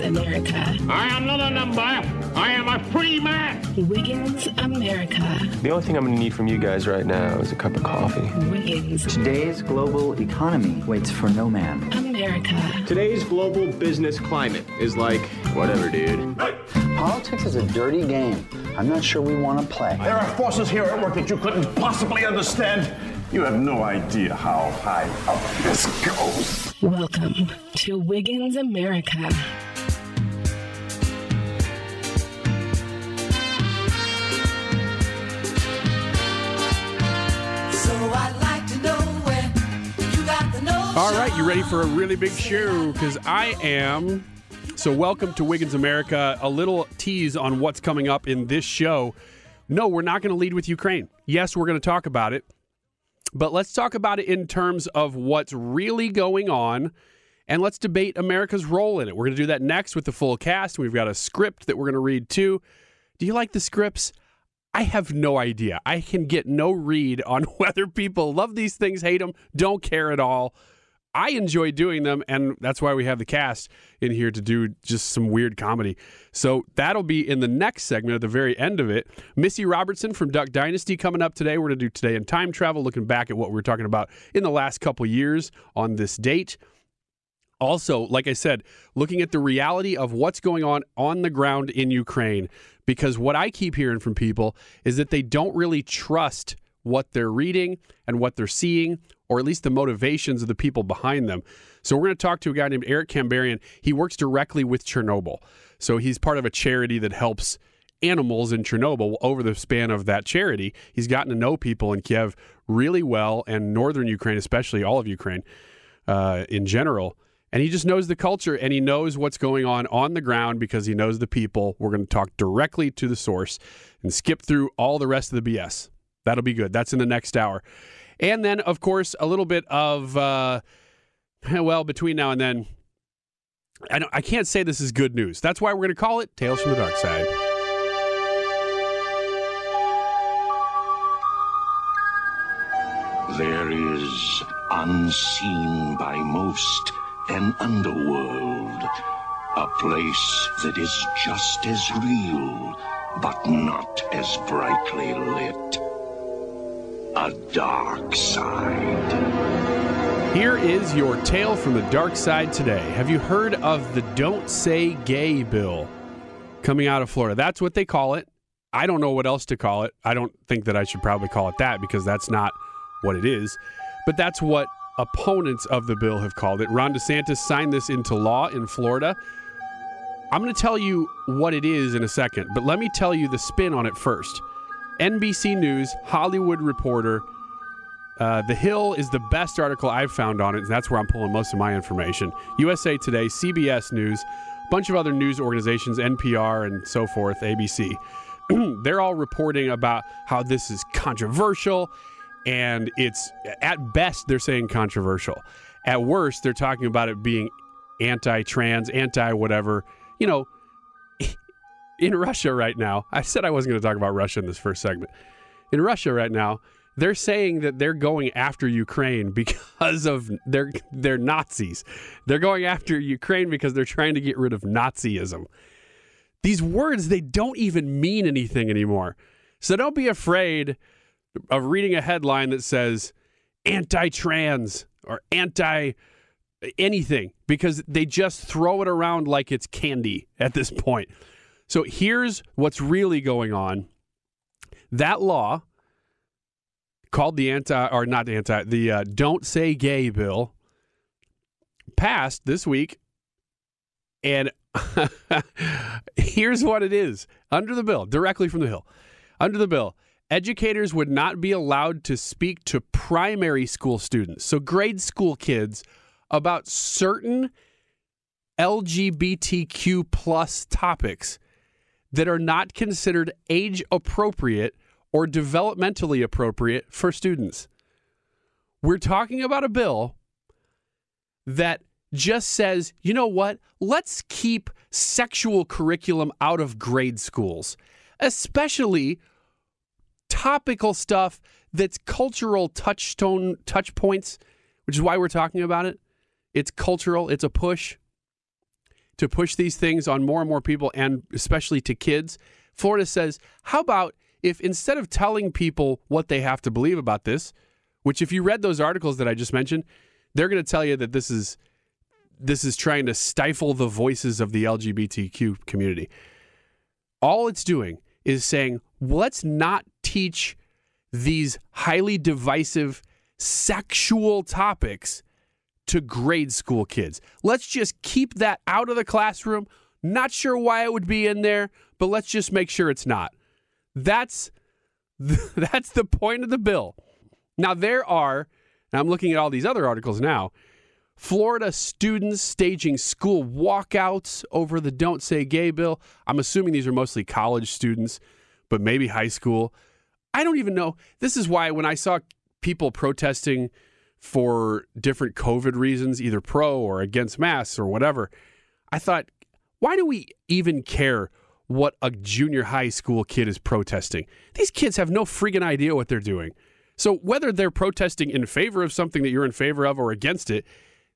Wiggins America. I am not a number. I am a free man. Wiggins America. The only thing I'm going to need from you guys right now is a cup of coffee. Wiggins Today's global economy waits for no man. America. Today's global business climate is like, whatever, dude. Politics is a dirty game. I'm not sure we want to play. There are forces here at work that you couldn't possibly understand. You have no idea how high up this goes. Welcome to Wiggins America. All right, you ready for a really big show? Because I am. So, welcome to Wiggins America. A little tease on what's coming up in this show. No, we're not going to lead with Ukraine. Yes, we're going to talk about it, but let's talk about it in terms of what's really going on and let's debate America's role in it. We're going to do that next with the full cast. We've got a script that we're going to read too. Do you like the scripts? I have no idea. I can get no read on whether people love these things, hate them, don't care at all. I enjoy doing them, and that's why we have the cast in here to do just some weird comedy. So that'll be in the next segment at the very end of it. Missy Robertson from Duck Dynasty coming up today. We're going to do today in time travel, looking back at what we were talking about in the last couple years on this date. Also, like I said, looking at the reality of what's going on on the ground in Ukraine, because what I keep hearing from people is that they don't really trust what they're reading and what they're seeing, or at least the motivations of the people behind them. So, we're going to talk to a guy named Eric Kambarian. He works directly with Chernobyl. So, he's part of a charity that helps animals in Chernobyl over the span of that charity. He's gotten to know people in Kiev really well, and northern Ukraine, especially all of Ukraine uh, in general. And he just knows the culture and he knows what's going on on the ground because he knows the people. We're going to talk directly to the source and skip through all the rest of the BS. That'll be good. That's in the next hour. And then, of course, a little bit of, uh, well, between now and then, I, I can't say this is good news. That's why we're going to call it Tales from the Dark Side. There is, unseen by most, an underworld. A place that is just as real, but not as brightly lit. A dark side. Here is your tale from the dark side today. Have you heard of the Don't Say Gay bill coming out of Florida? That's what they call it. I don't know what else to call it. I don't think that I should probably call it that because that's not what it is. But that's what opponents of the bill have called it. Ron DeSantis signed this into law in Florida. I'm going to tell you what it is in a second, but let me tell you the spin on it first. NBC News, Hollywood Reporter, uh, The Hill is the best article I've found on it, and that's where I'm pulling most of my information. USA Today, CBS News, a bunch of other news organizations, NPR, and so forth, ABC. They're all reporting about how this is controversial, and it's at best they're saying controversial. At worst, they're talking about it being anti trans, anti whatever. You know, in Russia right now, I said I wasn't going to talk about Russia in this first segment. In Russia right now, they're saying that they're going after Ukraine because of they're they're Nazis. They're going after Ukraine because they're trying to get rid of Nazism. These words they don't even mean anything anymore. So don't be afraid of reading a headline that says anti-trans or anti anything because they just throw it around like it's candy at this point. So here's what's really going on. That law called the anti or not anti the uh, don't say gay bill passed this week and Here's what it is under the bill, directly from the Hill. Under the bill, educators would not be allowed to speak to primary school students, so grade school kids, about certain LGBTQ plus topics that are not considered age appropriate or developmentally appropriate for students. We're talking about a bill that just says, you know what? Let's keep sexual curriculum out of grade schools, especially topical stuff that's cultural touchstone touch points, which is why we're talking about it. It's cultural, it's a push to push these things on more and more people and especially to kids. Florida says, how about if instead of telling people what they have to believe about this, which if you read those articles that I just mentioned, they're going to tell you that this is this is trying to stifle the voices of the LGBTQ community. All it's doing is saying, let's not teach these highly divisive sexual topics to grade school kids. Let's just keep that out of the classroom. Not sure why it would be in there, but let's just make sure it's not. That's that's the point of the bill. Now there are, and I'm looking at all these other articles now. Florida students staging school walkouts over the Don't Say Gay bill. I'm assuming these are mostly college students, but maybe high school. I don't even know. This is why when I saw people protesting for different COVID reasons, either pro or against masks or whatever, I thought, why do we even care what a junior high school kid is protesting? These kids have no freaking idea what they're doing. So whether they're protesting in favor of something that you're in favor of or against it,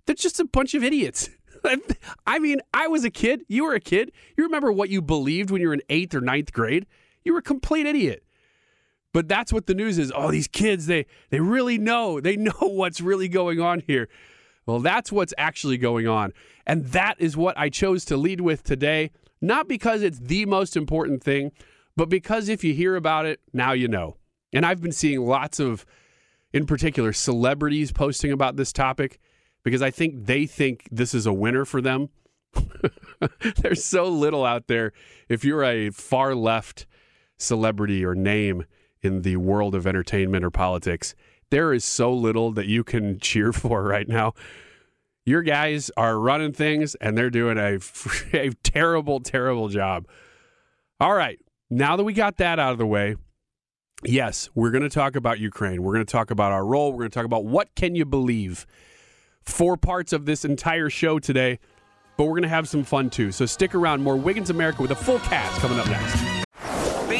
they're just a bunch of idiots. I mean, I was a kid. You were a kid. You remember what you believed when you were in eighth or ninth grade? You were a complete idiot. But that's what the news is. Oh, these kids, they they really know. They know what's really going on here. Well, that's what's actually going on. And that is what I chose to lead with today, not because it's the most important thing, but because if you hear about it, now you know. And I've been seeing lots of in particular celebrities posting about this topic because I think they think this is a winner for them. There's so little out there. If you're a far left celebrity or name in the world of entertainment or politics, there is so little that you can cheer for right now. Your guys are running things and they're doing a, a terrible, terrible job. All right. Now that we got that out of the way, yes, we're going to talk about Ukraine. We're going to talk about our role. We're going to talk about what can you believe four parts of this entire show today, but we're going to have some fun too. So stick around. More Wiggins America with a full cast coming up next.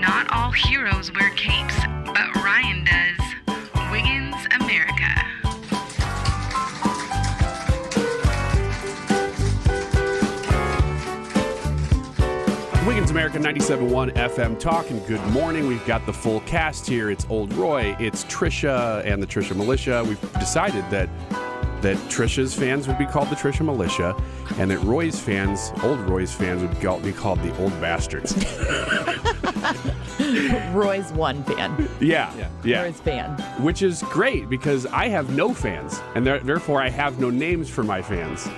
Not all heroes wear capes, but Ryan does. Wiggins America. Wiggins America 97.1 FM Talk and good morning. We've got the full cast here. It's Old Roy, it's Trisha and the Trisha Militia. We've decided that that Trisha's fans would be called the Trisha Militia, and that Roy's fans, old Roy's fans, would be called the Old Bastards. Roy's one fan. Yeah, yeah, Roy's fan. Which is great because I have no fans, and there- therefore I have no names for my fans.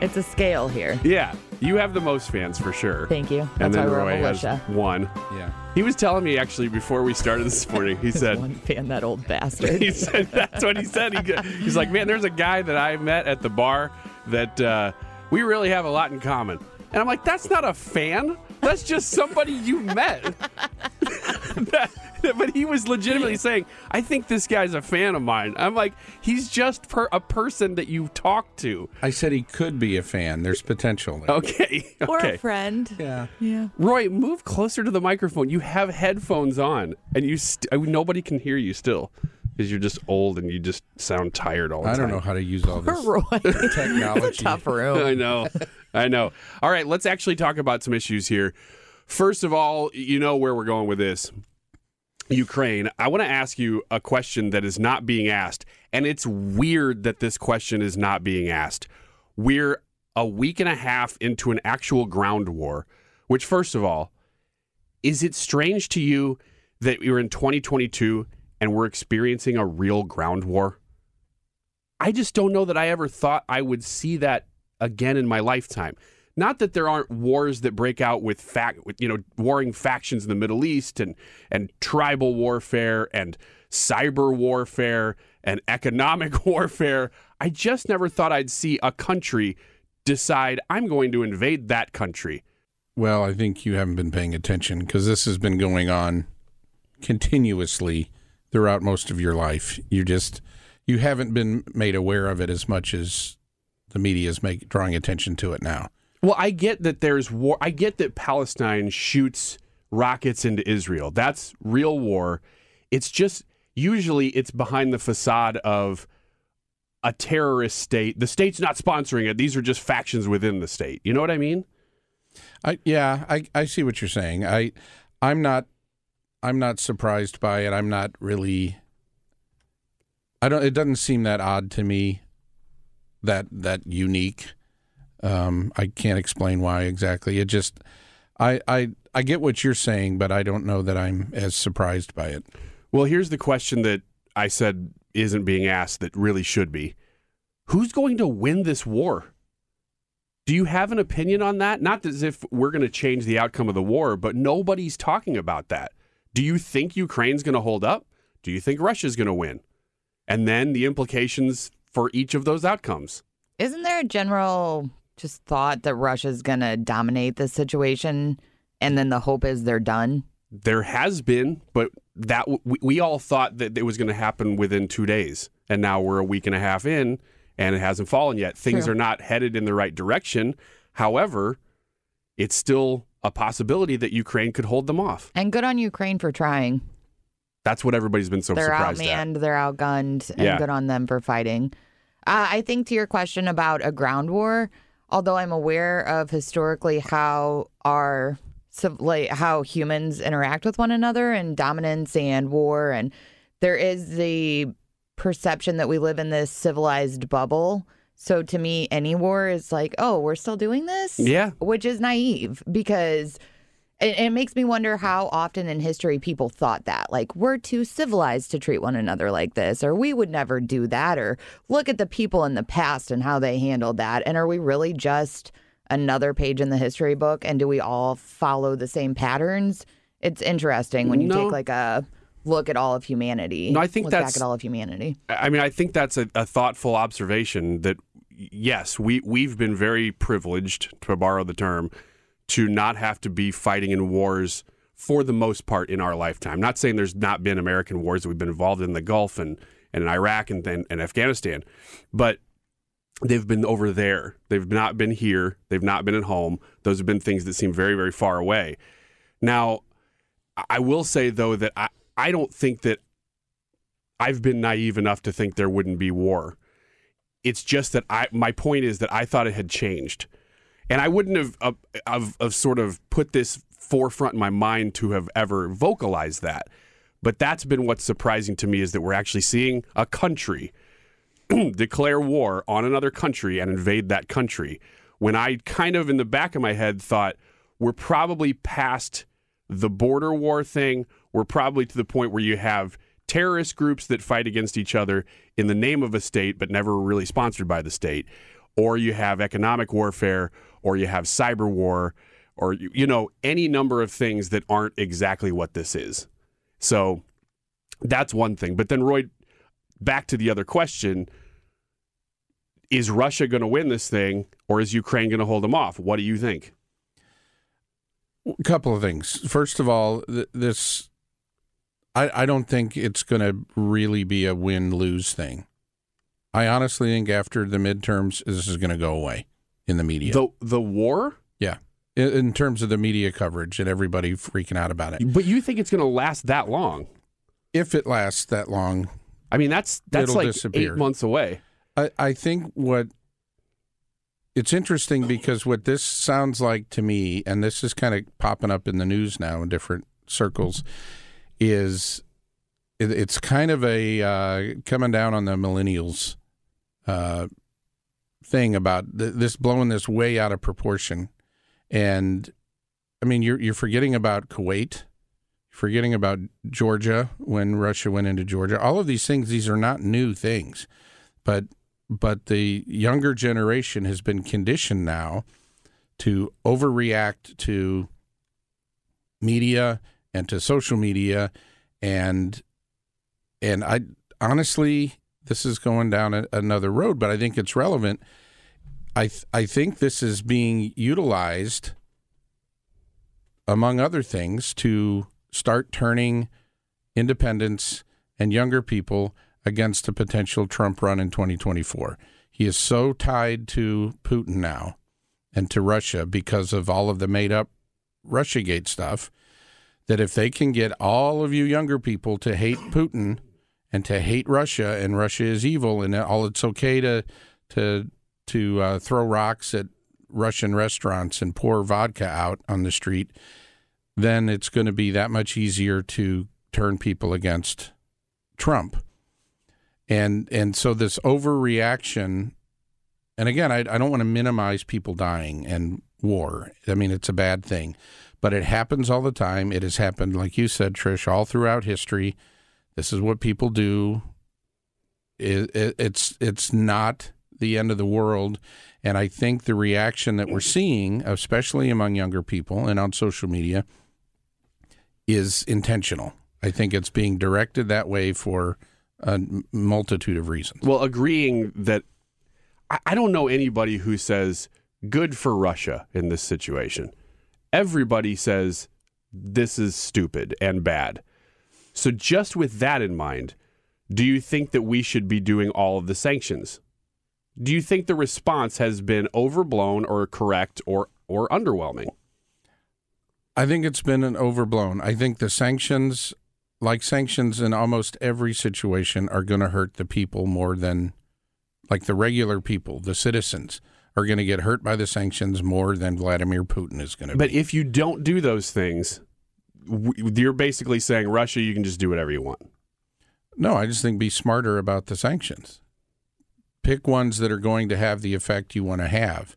It's a scale here. Yeah, you have the most fans for sure. Thank you. and That's then why we're Roy has one. Yeah. He was telling me actually before we started this morning. He said, One fan, that old bastard. he said that's what he said. He, he's like, man, there's a guy that I met at the bar that uh, we really have a lot in common. And I'm like, that's not a fan. That's just somebody you met. That- but he was legitimately saying, I think this guy's a fan of mine. I'm like, he's just per- a person that you've talked to. I said he could be a fan. There's potential. there. Okay. or a friend. Yeah. Yeah. Roy, move closer to the microphone. You have headphones on, and you st- uh, nobody can hear you still. Because you're just old and you just sound tired all the I time. I don't know how to use all this Roy. technology. Tough room. I know. I know. All right, let's actually talk about some issues here. First of all, you know where we're going with this. Ukraine. I want to ask you a question that is not being asked, and it's weird that this question is not being asked. We're a week and a half into an actual ground war, which, first of all, is it strange to you that we're in 2022 and we're experiencing a real ground war? I just don't know that I ever thought I would see that again in my lifetime. Not that there aren't wars that break out with fact, with you know, warring factions in the Middle East and and tribal warfare and cyber warfare and economic warfare. I just never thought I'd see a country decide I'm going to invade that country. Well, I think you haven't been paying attention because this has been going on continuously throughout most of your life. You just you haven't been made aware of it as much as the media is make, drawing attention to it now. Well, I get that there's war. I get that Palestine shoots rockets into Israel. That's real war. It's just usually it's behind the facade of a terrorist state. The state's not sponsoring it. These are just factions within the state. You know what I mean? I yeah, I, I see what you're saying. I I'm not I'm not surprised by it. I'm not really I don't it doesn't seem that odd to me that that unique. Um, I can't explain why exactly. It just I I I get what you're saying, but I don't know that I'm as surprised by it. Well, here's the question that I said isn't being asked that really should be. Who's going to win this war? Do you have an opinion on that? Not as if we're going to change the outcome of the war, but nobody's talking about that. Do you think Ukraine's going to hold up? Do you think Russia's going to win? And then the implications for each of those outcomes. Isn't there a general just thought that Russia's going to dominate this situation and then the hope is they're done? There has been, but that we, we all thought that it was going to happen within 2 days. And now we're a week and a half in and it hasn't fallen yet. Things True. are not headed in the right direction. However, it's still a possibility that Ukraine could hold them off. And good on Ukraine for trying. That's what everybody's been so they're surprised at. outmanned, they're outgunned, and Yeah. good on them for fighting. Uh, I think to your question about a ground war, although I'm aware of historically how our like how humans interact with one another and dominance and war, and there is the perception that we live in this civilized bubble. So to me, any war is like, oh, we're still doing this, Yeah. which is naive because it, it makes me wonder how often in history people thought that. Like we're too civilized to treat one another like this or we would never do that or look at the people in the past and how they handled that. And are we really just another page in the history book? And do we all follow the same patterns? It's interesting when you No. take like a look at all of humanity No, I think look that's- back at all of humanity I mean, I think that's a, a thoughtful observation that yes, we we've been very privileged, to borrow the term, to not have to be fighting in wars for the most part in our lifetime. Not saying there's not been American wars that we've been involved in the Gulf and, and in Iraq and, and, and Afghanistan, but they've been over there. They've not been here. They've not been at home. Those have been things that seem very, very far away. Now, I will say though that I, I don't think that I've been naive enough to think there wouldn't be war. It's just that I my point is that I thought it had changed, and I wouldn't have uh, have, have sort of put this forefront in my mind to have ever vocalized that. But that's been what's surprising to me is that we're actually seeing a country declare war on another country and invade that country. When I kind of in the back of my head thought we're probably past the border war thing, we're probably to the point where you have terrorist groups that fight against each other in the name of a state but never really sponsored by the state, or you have economic warfare, or you have cyber war, or you know any number of things that aren't exactly what this is. So that's one thing. But then Roy back to the other question is Russia going to win this thing or is Ukraine going to hold them off? What do you think? A couple of things. First of all, th- this I, I don't think it's going to really be a win lose thing. I honestly think after the midterms, this is going to go away in the media. The the war? yeah, in, in terms of the media coverage and everybody freaking out about it. But you think it's going to last that long? If it lasts that long, I mean, that's that's like disappear. eight months away. I, I think what it's interesting because what this sounds like to me, and this is kind of popping up in the news now in different circles, is it, it's kind of a uh, coming down on the millennials uh, thing about th- this blowing this way out of proportion, and I mean you're you're forgetting about Kuwait, forgetting about Georgia when Russia went into Georgia. All of these things, these are not new things, but but the younger generation has been conditioned now to overreact to media and to social media. And and I honestly this is going down a, another road but I think it's relevant. I th- I think this is being utilized among other things to start turning independents and younger people against a potential Trump run in 2024. He is so tied to Putin now and to Russia because of all of the made up Russiagate stuff that if they can get all of you younger people to hate Putin and to hate Russia and Russia is evil and all it's okay to to to uh, throw rocks at Russian restaurants and pour vodka out on the street, then it's going to be that much easier to turn people against Trump. And and so this overreaction and again I, I don't want to minimize people dying and war. I mean it's a bad thing but it happens all the time. It has happened like you said trish all throughout history. This is what people do. It, it, it's it's not the end of the world. And i think the reaction that we're seeing especially among younger people and on social media is intentional. I think it's being directed that way for a multitude of reasons. Well, agreeing that I, I don't know anybody who says good for Russia in this situation. Everybody says this is stupid and bad. So, just with that in mind, do you think that we should be doing all of the sanctions? Do you think the response has been overblown or correct or, or underwhelming? I think it's been an overblown. I think the sanctions like sanctions in almost every situation are going to hurt the people more than like the regular people, the citizens are going to get hurt by the sanctions more than Vladimir Putin is going to. But if you don't do those things, you're basically saying Russia, you can just do whatever you want. No, I just think be smarter about the sanctions. Pick ones that are going to have the effect you want to have.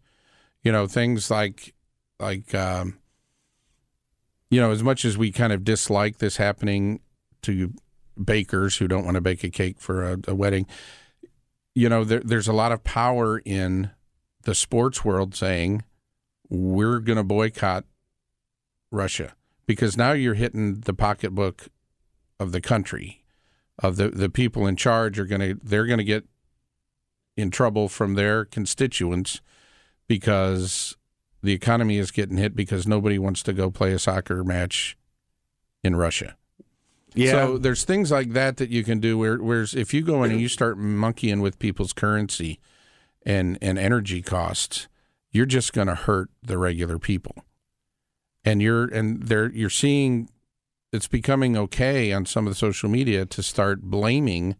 You know, things like like um, you know, as much as we kind of dislike this happening to bakers who don't want to bake a cake for a, a wedding. You know, there, there's a lot of power in the sports world saying we're going to boycott Russia because now you're hitting the pocketbook of the country, of the the people in charge are going to they're going to get in trouble from their constituents because the economy is getting hit because nobody wants to go play a soccer match in Russia. Yeah. So there's things like that that you can do. Where, whereas if you go in and you start monkeying with people's currency and and energy costs, you're just going to hurt the regular people. And you're and they're you're seeing it's becoming okay on some of the social media to start blaming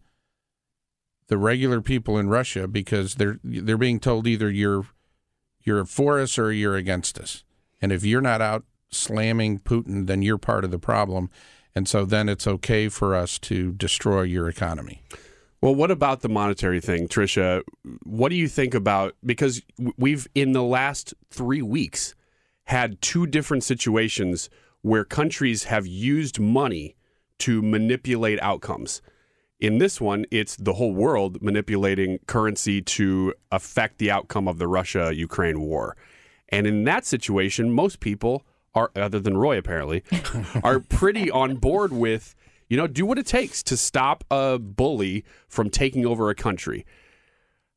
the regular people in Russia because they're they're being told either you're you're for us or you're against us. And if you're not out slamming Putin, then you're part of the problem. And so then it's okay for us to destroy your economy. Well, what about the monetary thing, Trisha? What do you think about because we've in the last 3 weeks had two different situations where countries have used money to manipulate outcomes. In this one, it's the whole world manipulating currency to affect the outcome of the Russia Ukraine war. And in that situation, most people are, other than Roy apparently, are pretty on board with, you know, do what it takes to stop a bully from taking over a country.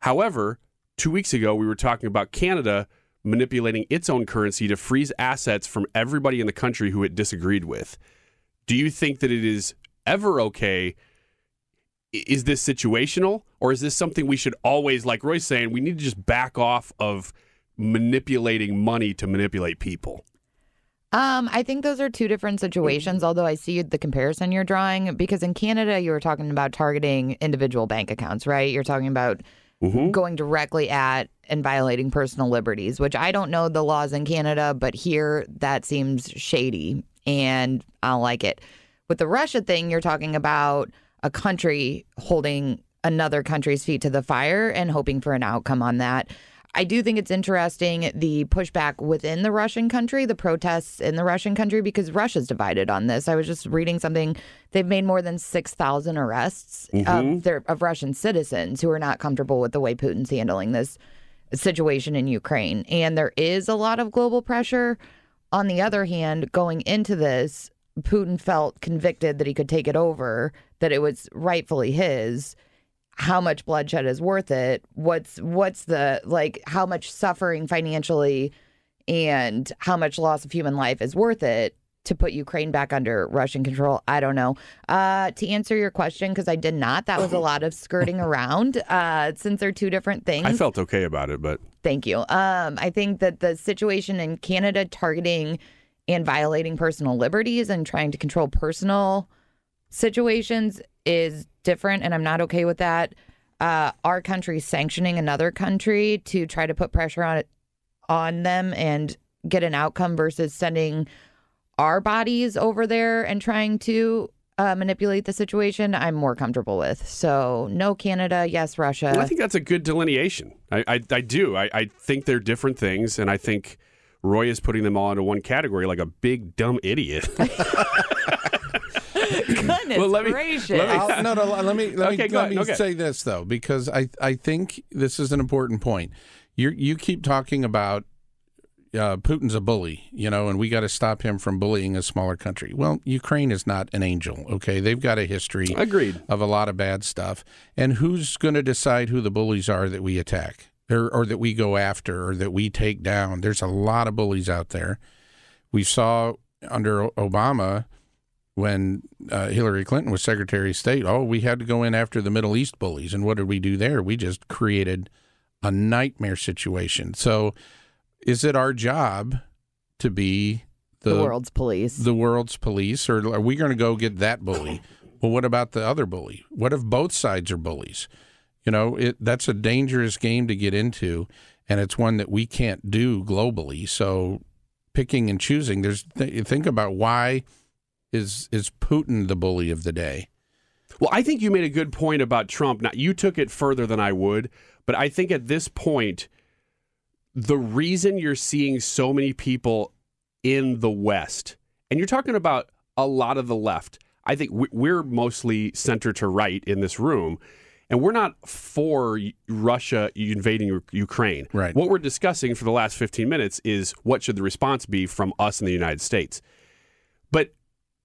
However, two weeks ago, we were talking about Canada manipulating its own currency to freeze assets from everybody in the country who it disagreed with. Do you think that it is ever okay? Is this situational or is this something we should always, like Roy's saying, we need to just back off of manipulating money to manipulate people? Um, I think those are two different situations, although I see the comparison you're drawing because in Canada you were talking about targeting individual bank accounts, right? You're talking about going directly at and violating personal liberties, which I don't know the laws in Canada, but here that seems shady and I don't like it. With the Russia thing, you're talking about a country holding another country's feet to the fire and hoping for an outcome on that. I do think it's interesting the pushback within the Russian country, the protests in the Russian country, because Russia's divided on this. I was just reading something; they've made more than six thousand arrests Mhm. of their of Russian citizens who are not comfortable with the way Putin's handling this situation in Ukraine, and there is a lot of global pressure. On the other hand, going into this, Putin felt convicted that he could take it over, that it was rightfully his how much bloodshed is worth it? What's what's the like how much suffering financially and how much loss of human life is worth it to put Ukraine back under Russian control? I don't know. Uh to answer your question because I did not that was a lot of skirting around uh since they're two different things. I felt okay about it, but Thank you. Um, I think that the situation in Canada targeting and violating personal liberties and trying to control personal situations is different, and I'm not okay with that. Uh, our country sanctioning another country to try to put pressure on it on them and get an outcome versus sending our bodies over there and trying to uh, manipulate the situation, I'm more comfortable with. So, no Canada, yes Russia. Well, I think that's a good delineation. I, I, I do. I, I think they're different things, and I think Roy is putting them all into one category like a big dumb idiot. Goodness Well, let me- gracious. let me- no, no. Let me let Okay, me, let ahead. me Okay. say this though, because I I think this is an important point. You you keep talking about uh, Putin's a bully, you know, and we got to stop him from bullying a smaller country. Well, Ukraine is not an angel. Okay, they've got a history Agreed. of a lot of bad stuff, and who's going to decide who the bullies are that we attack or, or that we go after or that we take down? There's a lot of bullies out there. We saw under Obama when uh, Hillary Clinton was Secretary of State, oh, we had to go in after the Middle East bullies. And what did we do there? We just created a nightmare situation. So, is it our job to be the, The world's police. The world's police, or are we going to go get that bully? Well, what about the other bully? What if both sides are bullies? You know, it that's a dangerous game to get into, and it's one that we can't do globally. So, picking and choosing. There's th- think about why is is Putin the bully of the day? Well, I think you made a good point about Trump. Now, you took it further than I would, but I think at this point, the reason you're seeing so many people in the West, and you're talking about a lot of the left, I think we- we're mostly center to right in this room, and we're not for Russia invading Ukraine. Right. What we're discussing for the last 15 minutes is what should the response be from us in the United States.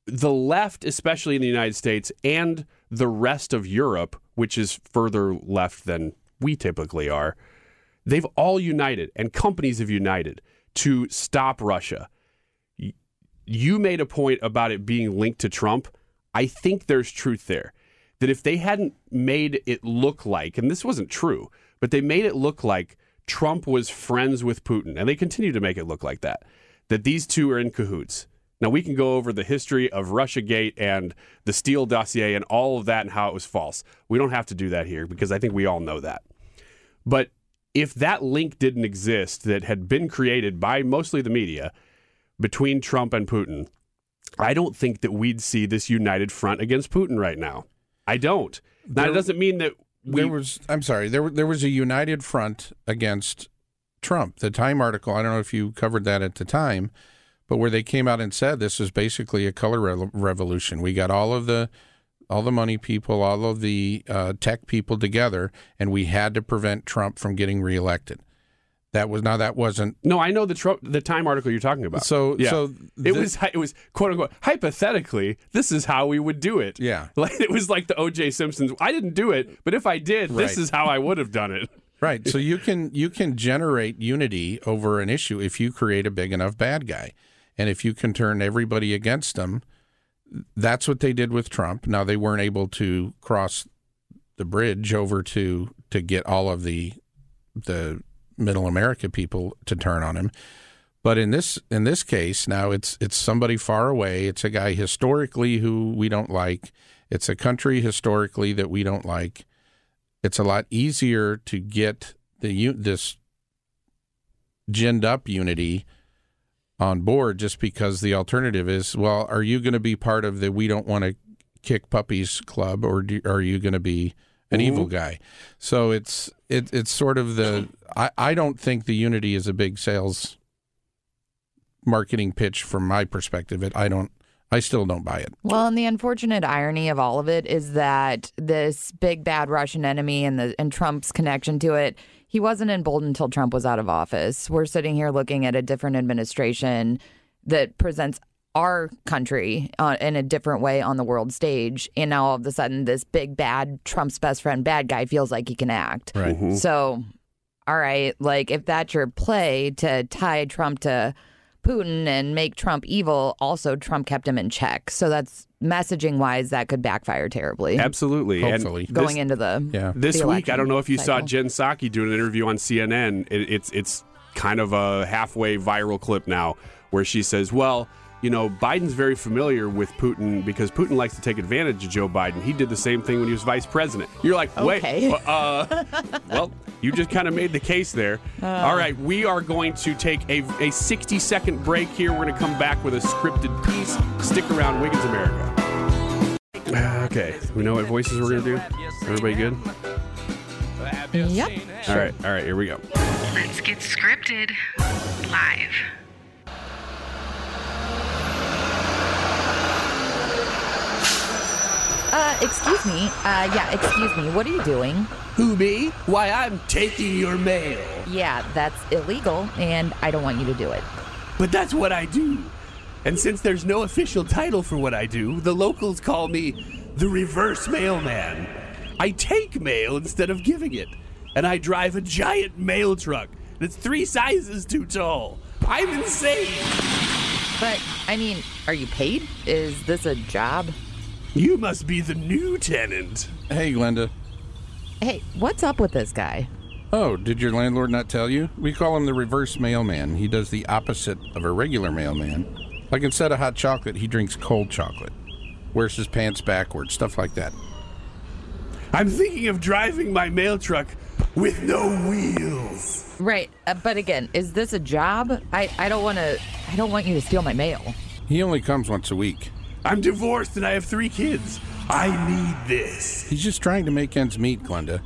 The left, especially in the United States and the rest of Europe, which is further left than we typically are, they've all united and companies have united to stop Russia. You made a point about it being linked to Trump. I think there's truth there. That if they hadn't made it look like, and this wasn't true, but they made it look like Trump was friends with Putin, and they continue to make it look like that, that these two are in cahoots. Now, we can go over the history of Russiagate and the Steele dossier and all of that and how it was false. We don't have to do that here because I think we all know that. But if that link didn't exist that had been created by mostly the media between Trump and Putin, I don't think that we'd see this united front against Putin right now. I don't. Now, There- it doesn't mean that we. there was I'm sorry, there there was a united front against Trump. The Time article, I don't know if you covered that at the time, but where they came out and said this is basically a color re- revolution. We got all of the all the money people, all of the uh, tech people together, and we had to prevent Trump from getting reelected. That was now that wasn't No, I know the Trump, the Time article you're talking about. So- yeah. so it was it was quote unquote hypothetically. This is how we would do it. Yeah. like it was like the O.J. Simpsons. I didn't do it, but if I did, this is how I would have done it. Right. So you can you can generate unity over an issue if you create a big enough bad guy. And if you can turn everybody against them, that's what they did with Trump. Now they weren't able to cross the bridge over to to get all of the the middle America people to turn on him. But in this in this case, now it's it's somebody far away. It's a guy historically who we don't like. It's a country historically that we don't like. It's a lot easier to get the this ginned up unity on board just because the alternative is well, are you going to be part of the we don't want to kick puppies club or do, are you going to be an evil guy? So it's it, it's sort of the I, I don't think the unity is a big sales marketing pitch from my perspective. It I don't I still don't buy it. Well, and the unfortunate irony of all of it is that this big bad Russian enemy and the and Trump's connection to it, he wasn't emboldened until Trump was out of office. We're sitting here looking at a different administration that presents our country uh, in a different way on the world stage, and now all of a sudden, this big bad Trump's best friend bad guy feels like he can act. Right. So, all right, like if that's your play to tie Trump to Putin and make Trump evil, also Trump kept him in check. So that's messaging wise, that could backfire terribly. Absolutely. And Hopefully. this- Going into the Yeah. this the week, I don't know if you saw Jen Psaki do an interview on CNN. It, it's it's kind of a halfway viral clip now where she says, "Well, you know, Biden's very familiar with Putin because Putin likes to take advantage of Joe Biden. He did the same thing when he was vice president." You're like, "Wait, Okay. uh, well, you just kind of made the case there." All right, we are going to take a, a 60 second break here. We're going to come back with a scripted piece. Stick around, Wiggins America. Okay, we know what voices we're going to do. Everybody good? Yep. All right, all right, here we go. Let's get scripted live. Uh, excuse me. Uh, yeah, excuse me. What are you doing? Who, me? Why, I'm taking your mail. Yeah, that's illegal, and I don't want you to do it. But that's what I do. And since there's no official title for what I do, the locals call me the reverse mailman. I take mail instead of giving it. And I drive a giant mail truck that's three sizes too tall. I'm insane. But I mean, are you paid? Is this a job? You must be the new tenant. Hey, Glenda. Hey, what's up with this guy? Oh, did your landlord not tell you? We call him the reverse mailman. He does the opposite of a regular mailman. Like instead of hot chocolate, he drinks cold chocolate. Wears his pants backwards, stuff like that. I'm thinking of driving my mail truck with no wheels. Right, uh, but again, is this a job? I, I don't want to. I don't want you to steal my mail. He only comes once a week. I'm divorced and I have three kids. I need this. He's just trying to make ends meet, Glenda.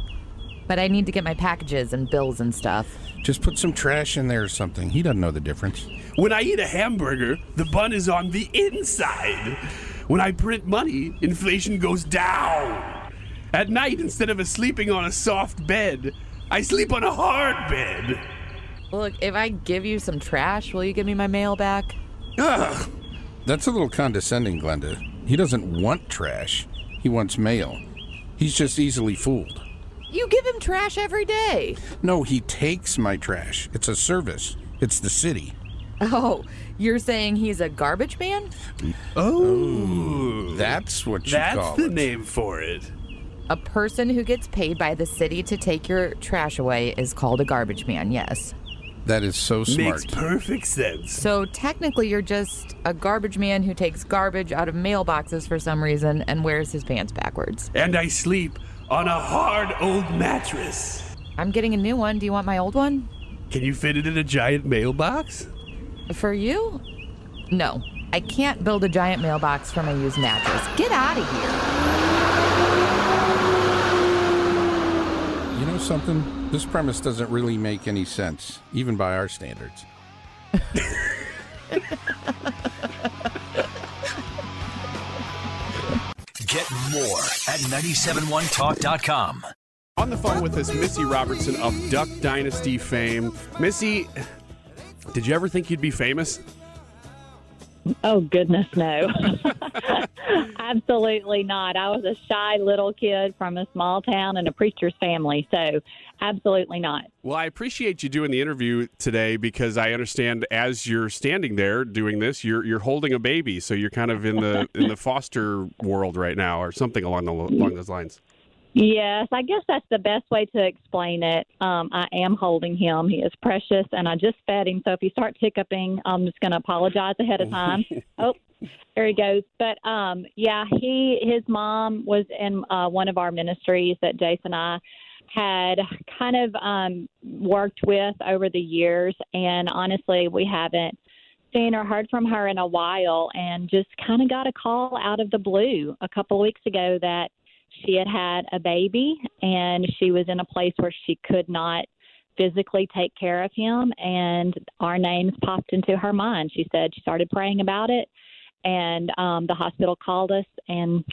But I need to get my packages and bills and stuff. Just put some trash in there or something. He doesn't know the difference. When I eat a hamburger, the bun is on the inside. When I print money, inflation goes down. At night, instead of sleeping on a soft bed, I sleep on a hard bed. Look, if I give you some trash, will you give me my mail back? Ugh. That's a little condescending, Glenda. He doesn't want trash. He wants mail. He's just easily fooled. You give him trash every day. No, he takes my trash. It's a service. It's the city. Oh, you're saying he's a garbage man? Oh, That's what you that's call That's the it. name for it. A person who gets paid by the city to take your trash away is called a garbage man, yes. That is so smart. Makes perfect sense. So technically, you're just a garbage man who takes garbage out of mailboxes for some reason and wears his pants backwards. And I sleep on a hard old mattress. I'm getting a new one. Do you want my old one? Can you fit it in a giant mailbox? For you? No. I can't build a giant mailbox from a used mattress. Get out of here. You something? This premise doesn't really make any sense, even by our standards. Get more at 971talk.com. On the phone with us, Missy Robertson of Duck Dynasty fame. Missy, did you ever think you'd be famous? Oh, goodness, no. Absolutely not. I was a shy little kid from a small town and a preacher's family, so absolutely not. Well, I appreciate you doing the interview today because I understand as you're standing there doing this, you're you're holding a baby, so you're kind of in the in the foster world right now, or something along the along those lines. Yes, I guess that's the best way to explain it. Um, I am holding him. He is precious, and I just fed him. So if he starts hiccuping, I'm just going to apologize ahead of time. oh, there he goes. But um, yeah, he his mom was in uh, one of our ministries that Jason and I had kind of um, worked with over the years, and honestly, we haven't seen or heard from her in a while, and just kind of got a call out of the blue a couple of weeks ago that she had had a baby and she was in a place where she could not physically take care of him and our names popped into her mind she said she started praying about it and um the hospital called us and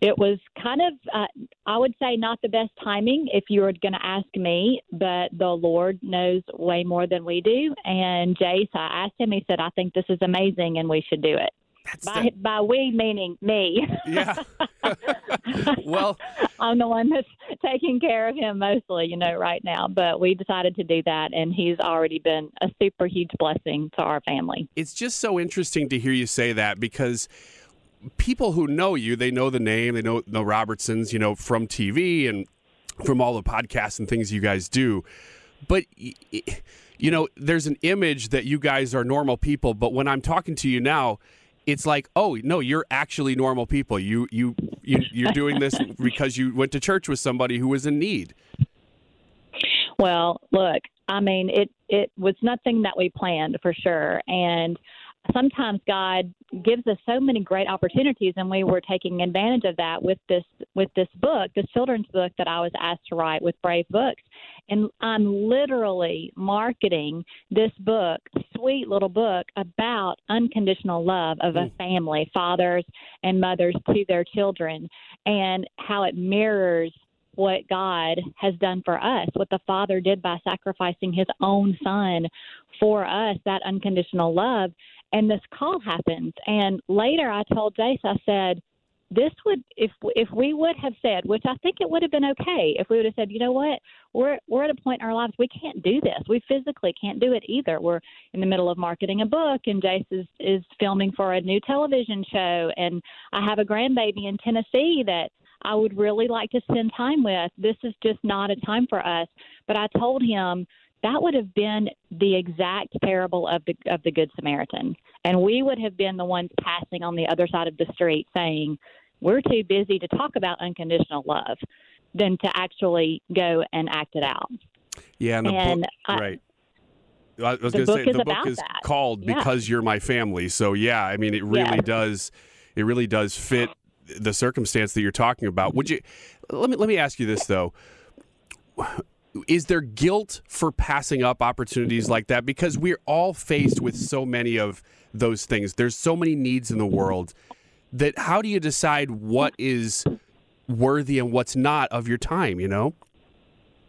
it was kind of uh, i would say not the best timing if you were going to ask me but the lord knows way more than we do and jase i asked him he said i think this is amazing and we should do it by, the... by we meaning me. Yeah. well, I'm the one that's taking care of him mostly, you know, right now. But we decided to do that, and he's already been a super huge blessing to our family. It's just so interesting to hear you say that because people who know you, they know the name, they know the Robertsons, you know, from TV and from all the podcasts and things you guys do. But you know, there's an image that you guys are normal people, but when I'm talking to you now, it's like, oh no, you're actually normal people. You you, you you're doing this because you went to church with somebody who was in need. Well, look, I mean, it it was nothing that we planned for sure, and sometimes God gives us so many great opportunities, and we were taking advantage of that with this with this book, this children's book that I was asked to write with Brave Books, and I'm literally marketing this book, sweet little book about unconditional love of a mm. family, fathers and mothers to their children, and how it mirrors what God has done for us, what the Father did by sacrificing his own son for us, that unconditional love. And this call happens. And later I told Jase, I said, this would if if we would have said, which I think it would have been okay, if we would have said, you know what, we're we're at a point in our lives we can't do this. We physically can't do it either. We're in the middle of marketing a book, and Jase is is filming for a new television show, and I have a grandbaby in Tennessee that I would really like to spend time with. This is just not a time for us. But I told him that would have been the exact parable of the of the good samaritan and we would have been the ones passing on the other side of the street saying we're too busy to talk about unconditional love than to actually go and act it out yeah and the and book I, right I was going to say the book is that. called yeah. "Because You're My Family." So yeah, I mean, it really does. It really does fit the circumstance that you're talking about. Would you? Let me let me ask you this though is there guilt for passing up opportunities like that? Because we're all faced with so many of those things. There's so many needs in the world that how do you decide what is worthy and what's not of your time, you know?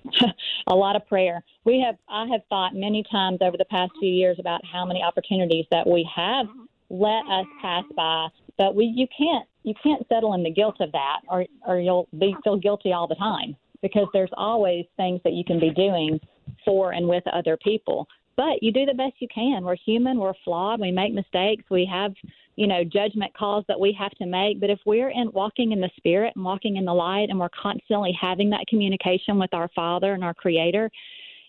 a lot of prayer. We have I have thought many times over the past few years about how many opportunities that we have let us pass by, but we you can't you can't settle in the guilt of that or or you'll be feel guilty all the time because there's always things that you can be doing for and with other people. But you do the best you can. We're human, we're flawed, we make mistakes, we have, you know, judgment calls that we have to make. But if we're in walking in the spirit and walking in the light and we're constantly having that communication with our Father and our Creator,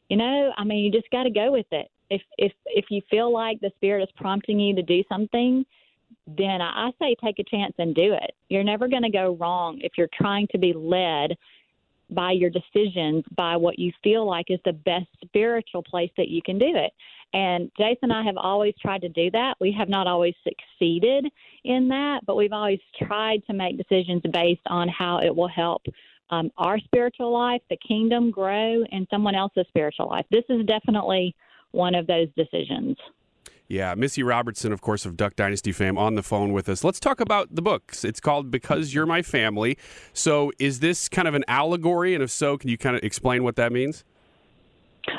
you know, I mean you just gotta go with it. If if if you feel like the spirit is prompting you to do something, then I say take a chance and do it. You're never going to go wrong if you're trying to be led by your decisions by what you feel like is the best spiritual place that you can do it. And Jason and I have always tried to do that. We have not always succeeded in that, but we've always tried to make decisions based on how it will help um, our spiritual life, the kingdom grow, and someone else's spiritual life. This is definitely one of those decisions. Yeah, Missy Robertson, of course, of Duck Dynasty fame, on the phone with us. Let's talk about the books. It's called Because You're My Family. So, is this kind of an allegory? And if so, can you kind of explain what that means?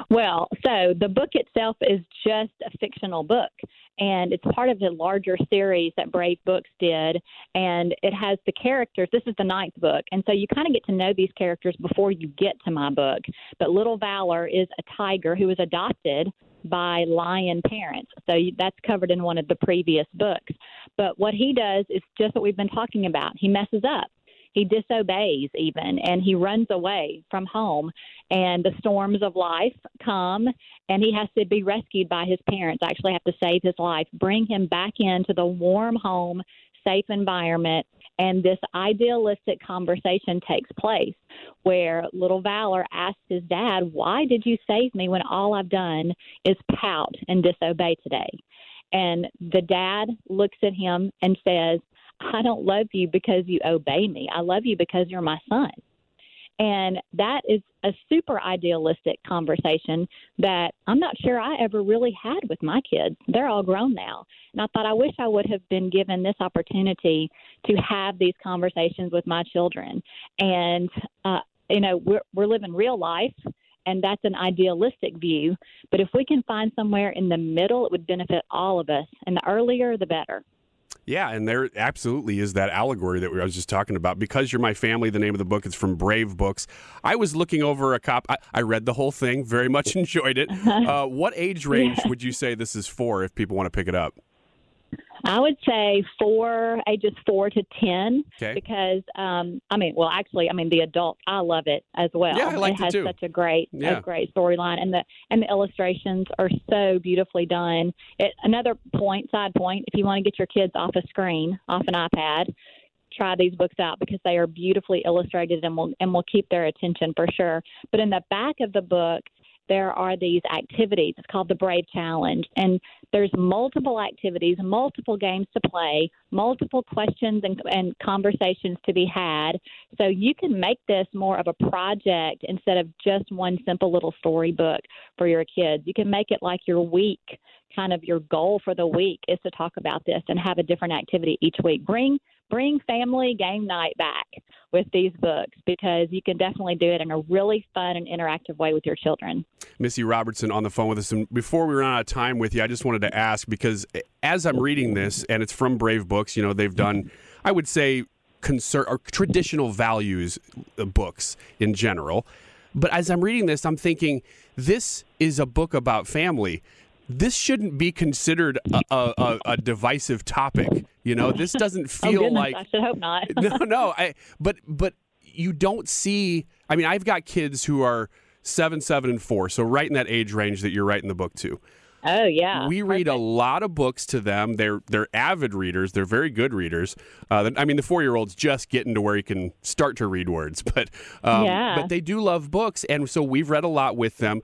Well, so the book itself is just a fictional book, and it's part of the larger series that Brave Books did. And it has the characters. This is the ninth book, and so you kind of get to know these characters before you get to my book. But Little Valor is a tiger who was adopted by lion parents. So that's covered in one of the previous books. But what he does is just what we've been talking about. He messes up. he disobeys even and he runs away from home and the storms of life come and he has to be rescued by his parents actually have to save his life bring him back into the warm home safe environment and this idealistic conversation takes place where little Valor asks his dad, Why did you save me when all I've done is pout and disobey today? And the dad looks at him and says, I don't love you because you obey me. I love you because you're my son. And that is a super idealistic conversation that I'm not sure I ever really had with my kids. They're all grown now. And I thought I wish I would have been given this opportunity to have these conversations with my children. And, uh, you know, we're, we're living real life and that's an idealistic view. But if we can find somewhere in the middle, it would benefit all of us. And the earlier, the better. Yeah, and there absolutely is that allegory that we, I was just talking about. Because you're my family, the name of the book is from Brave Books. I was looking over a cop. I, I read the whole thing, very much enjoyed it. Uh, what age range Yeah. would you say this is for if people want to pick it up? I would say four, ages four to ten, Okay. because um, I mean, well, actually, I mean, the adult, I love it as well. Yeah, I liked it has too. such a great, Yeah. a great storyline, and the and the illustrations are so beautifully done. It, another point, side point, if you want to get your kids off a screen, off an iPad, try these books out because they are beautifully illustrated and will and will keep their attention for sure. But in the back of the book, there are these activities. It's called the Brave Challenge, and there's multiple activities, multiple games to play, multiple questions and, and conversations to be had. So you can make this more of a project instead of just one simple little storybook for your kids. You can make it like your week, kind of your goal for the week is to talk about this and have a different activity each week. Bring bring family game night back with these books because you can definitely do it in a really fun and interactive way with your children. Missy Robertson on the phone with us. And before we run out of time with you, I just wanted to ask because as I'm reading this, and it's from Brave Books, you know, they've done, I would say, conser- or traditional values uh, books in general. But as I'm reading this, I'm thinking this is a book about family. This shouldn't be considered a, a, a, divisive topic. You know, this doesn't oh, feel goodness, like I should hope not. no, no. I but but you don't see. I mean, I've got kids who are seven, seven, and four, so right in that age range that you're writing the book to. Oh yeah. We read a lot of books to them. They're they're avid readers. They're very good readers. Uh, I mean, the four year old's just getting to where he can start to read words, but um, Yeah. but they do love books, and so we've read a lot with them.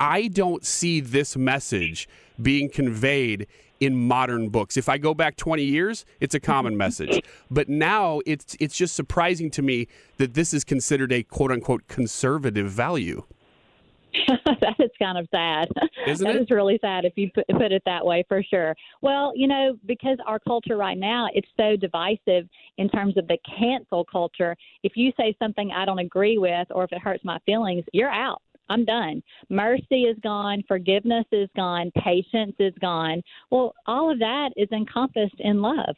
I don't see this message being conveyed in modern books. If I go back 20 years, it's a common message. But now it's it's just surprising to me that this is considered a quote unquote conservative value. that is kind of sad. Isn't That it? is really sad if you put, put it that way, for sure. Well, you know, because our culture right now it's so divisive in terms of the cancel culture. If you say something I don't agree with, or if it hurts my feelings, you're out. I'm done. Mercy is gone. Forgiveness is gone. Patience is gone. Well, all of that is encompassed in love.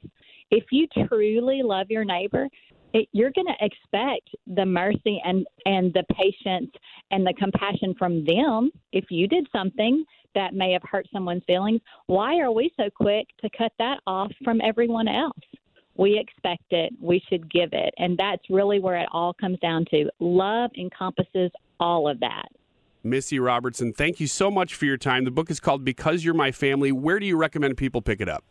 If you truly love your neighbor, it, you're going to expect the mercy and and the patience and the compassion from them if you did something that may have hurt someone's feelings why are we so quick to cut that off from everyone else we expect it we should give it and that's really where it all comes down to love encompasses all of that Missy Robertson, thank you so much for your time. The book is called Because You're My Family. Where do you recommend people pick it up?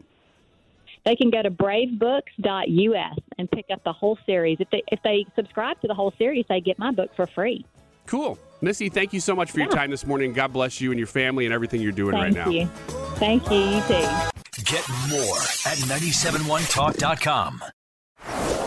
they can go to bravebooks.us and pick up the whole series if they if they subscribe to the whole series they get my book for free Cool. Missy, thank you so much for your time this morning. God bless you and your family and everything you're doing thank right now. Thank you thank you you too Get more at 971talk.com.